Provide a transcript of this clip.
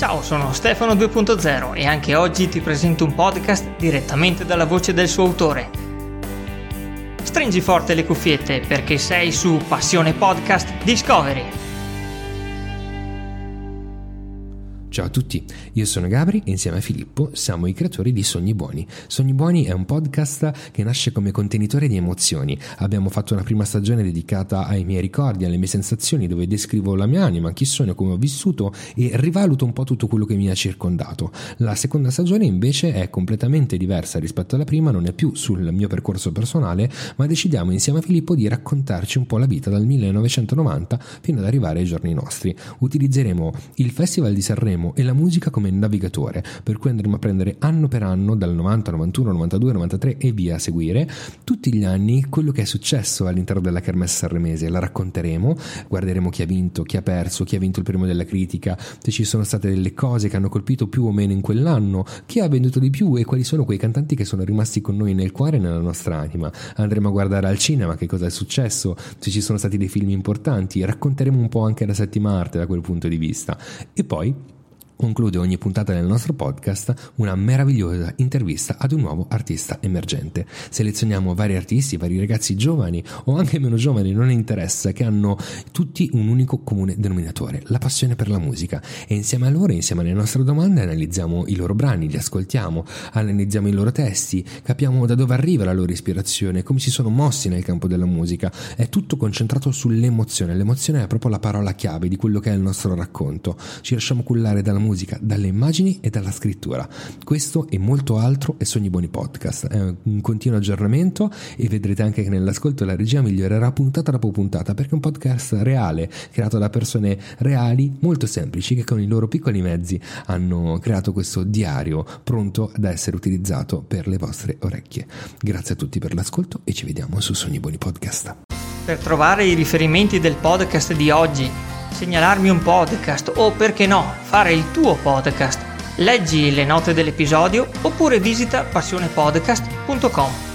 Ciao, sono Stefano 2.0 e anche oggi ti presento un podcast direttamente dalla voce del suo autore. Stringi forte le cuffiette perché sei su Passione Podcast Discovery. Ciao a tutti, io sono Gabri e insieme a Filippo siamo i creatori di Sogni Buoni. Sogni Buoni è un podcast che nasce come contenitore di emozioni. Abbiamo fatto una prima stagione dedicata ai miei ricordi, alle mie sensazioni, dove descrivo la mia anima, chi sono, come ho vissuto e rivaluto un po' tutto quello che mi ha circondato. La seconda stagione invece è completamente diversa rispetto alla prima, non è più sul mio percorso personale, ma decidiamo insieme a Filippo di raccontarci un po' la vita dal 1990 fino ad arrivare ai giorni nostri. Utilizzeremo il Festival di Sanremo e la musica come navigatore, per cui andremo a prendere anno per anno, dal 90, 91, 92, 93 e via a seguire, tutti gli anni quello che è successo all'interno della Kermesse Sanremese. La racconteremo, guarderemo chi ha vinto, chi ha perso, chi ha vinto il premio della critica, se ci sono state delle cose che hanno colpito più o meno in quell'anno, chi ha venduto di più e quali sono quei cantanti che sono rimasti con noi nel cuore e nella nostra anima. Andremo a guardare al cinema che cosa è successo, se ci sono stati dei film importanti, racconteremo un po' anche la settima arte da quel punto di vista. E poi conclude ogni puntata del nostro podcast una meravigliosa intervista ad un nuovo artista emergente. Selezioniamo vari artisti, vari ragazzi giovani o anche meno giovani, non interessa, che hanno tutti un unico comune denominatore, la passione per la musica e insieme a loro, insieme alle nostre domande, analizziamo i loro brani, li ascoltiamo, analizziamo i loro testi, capiamo da dove arriva la loro ispirazione, come si sono mossi nel campo della musica. È tutto concentrato sull'emozione, l'emozione è proprio la parola chiave di quello che è il nostro racconto. Ci lasciamo cullare dalla musica musica, dalle immagini e dalla scrittura. Questo e molto altro è Sogni Buoni Podcast. È un continuo aggiornamento e vedrete anche che nell'ascolto la regia migliorerà puntata dopo puntata perché è un podcast reale, creato da persone reali, molto semplici, che con i loro piccoli mezzi hanno creato questo diario pronto ad essere utilizzato per le vostre orecchie. Grazie a tutti per l'ascolto e ci vediamo su Sogni Buoni Podcast. Per trovare i riferimenti del podcast di oggi segnalarmi un podcast o perché no, fare il tuo podcast. Leggi le note dell'episodio oppure visita passionepodcast.com.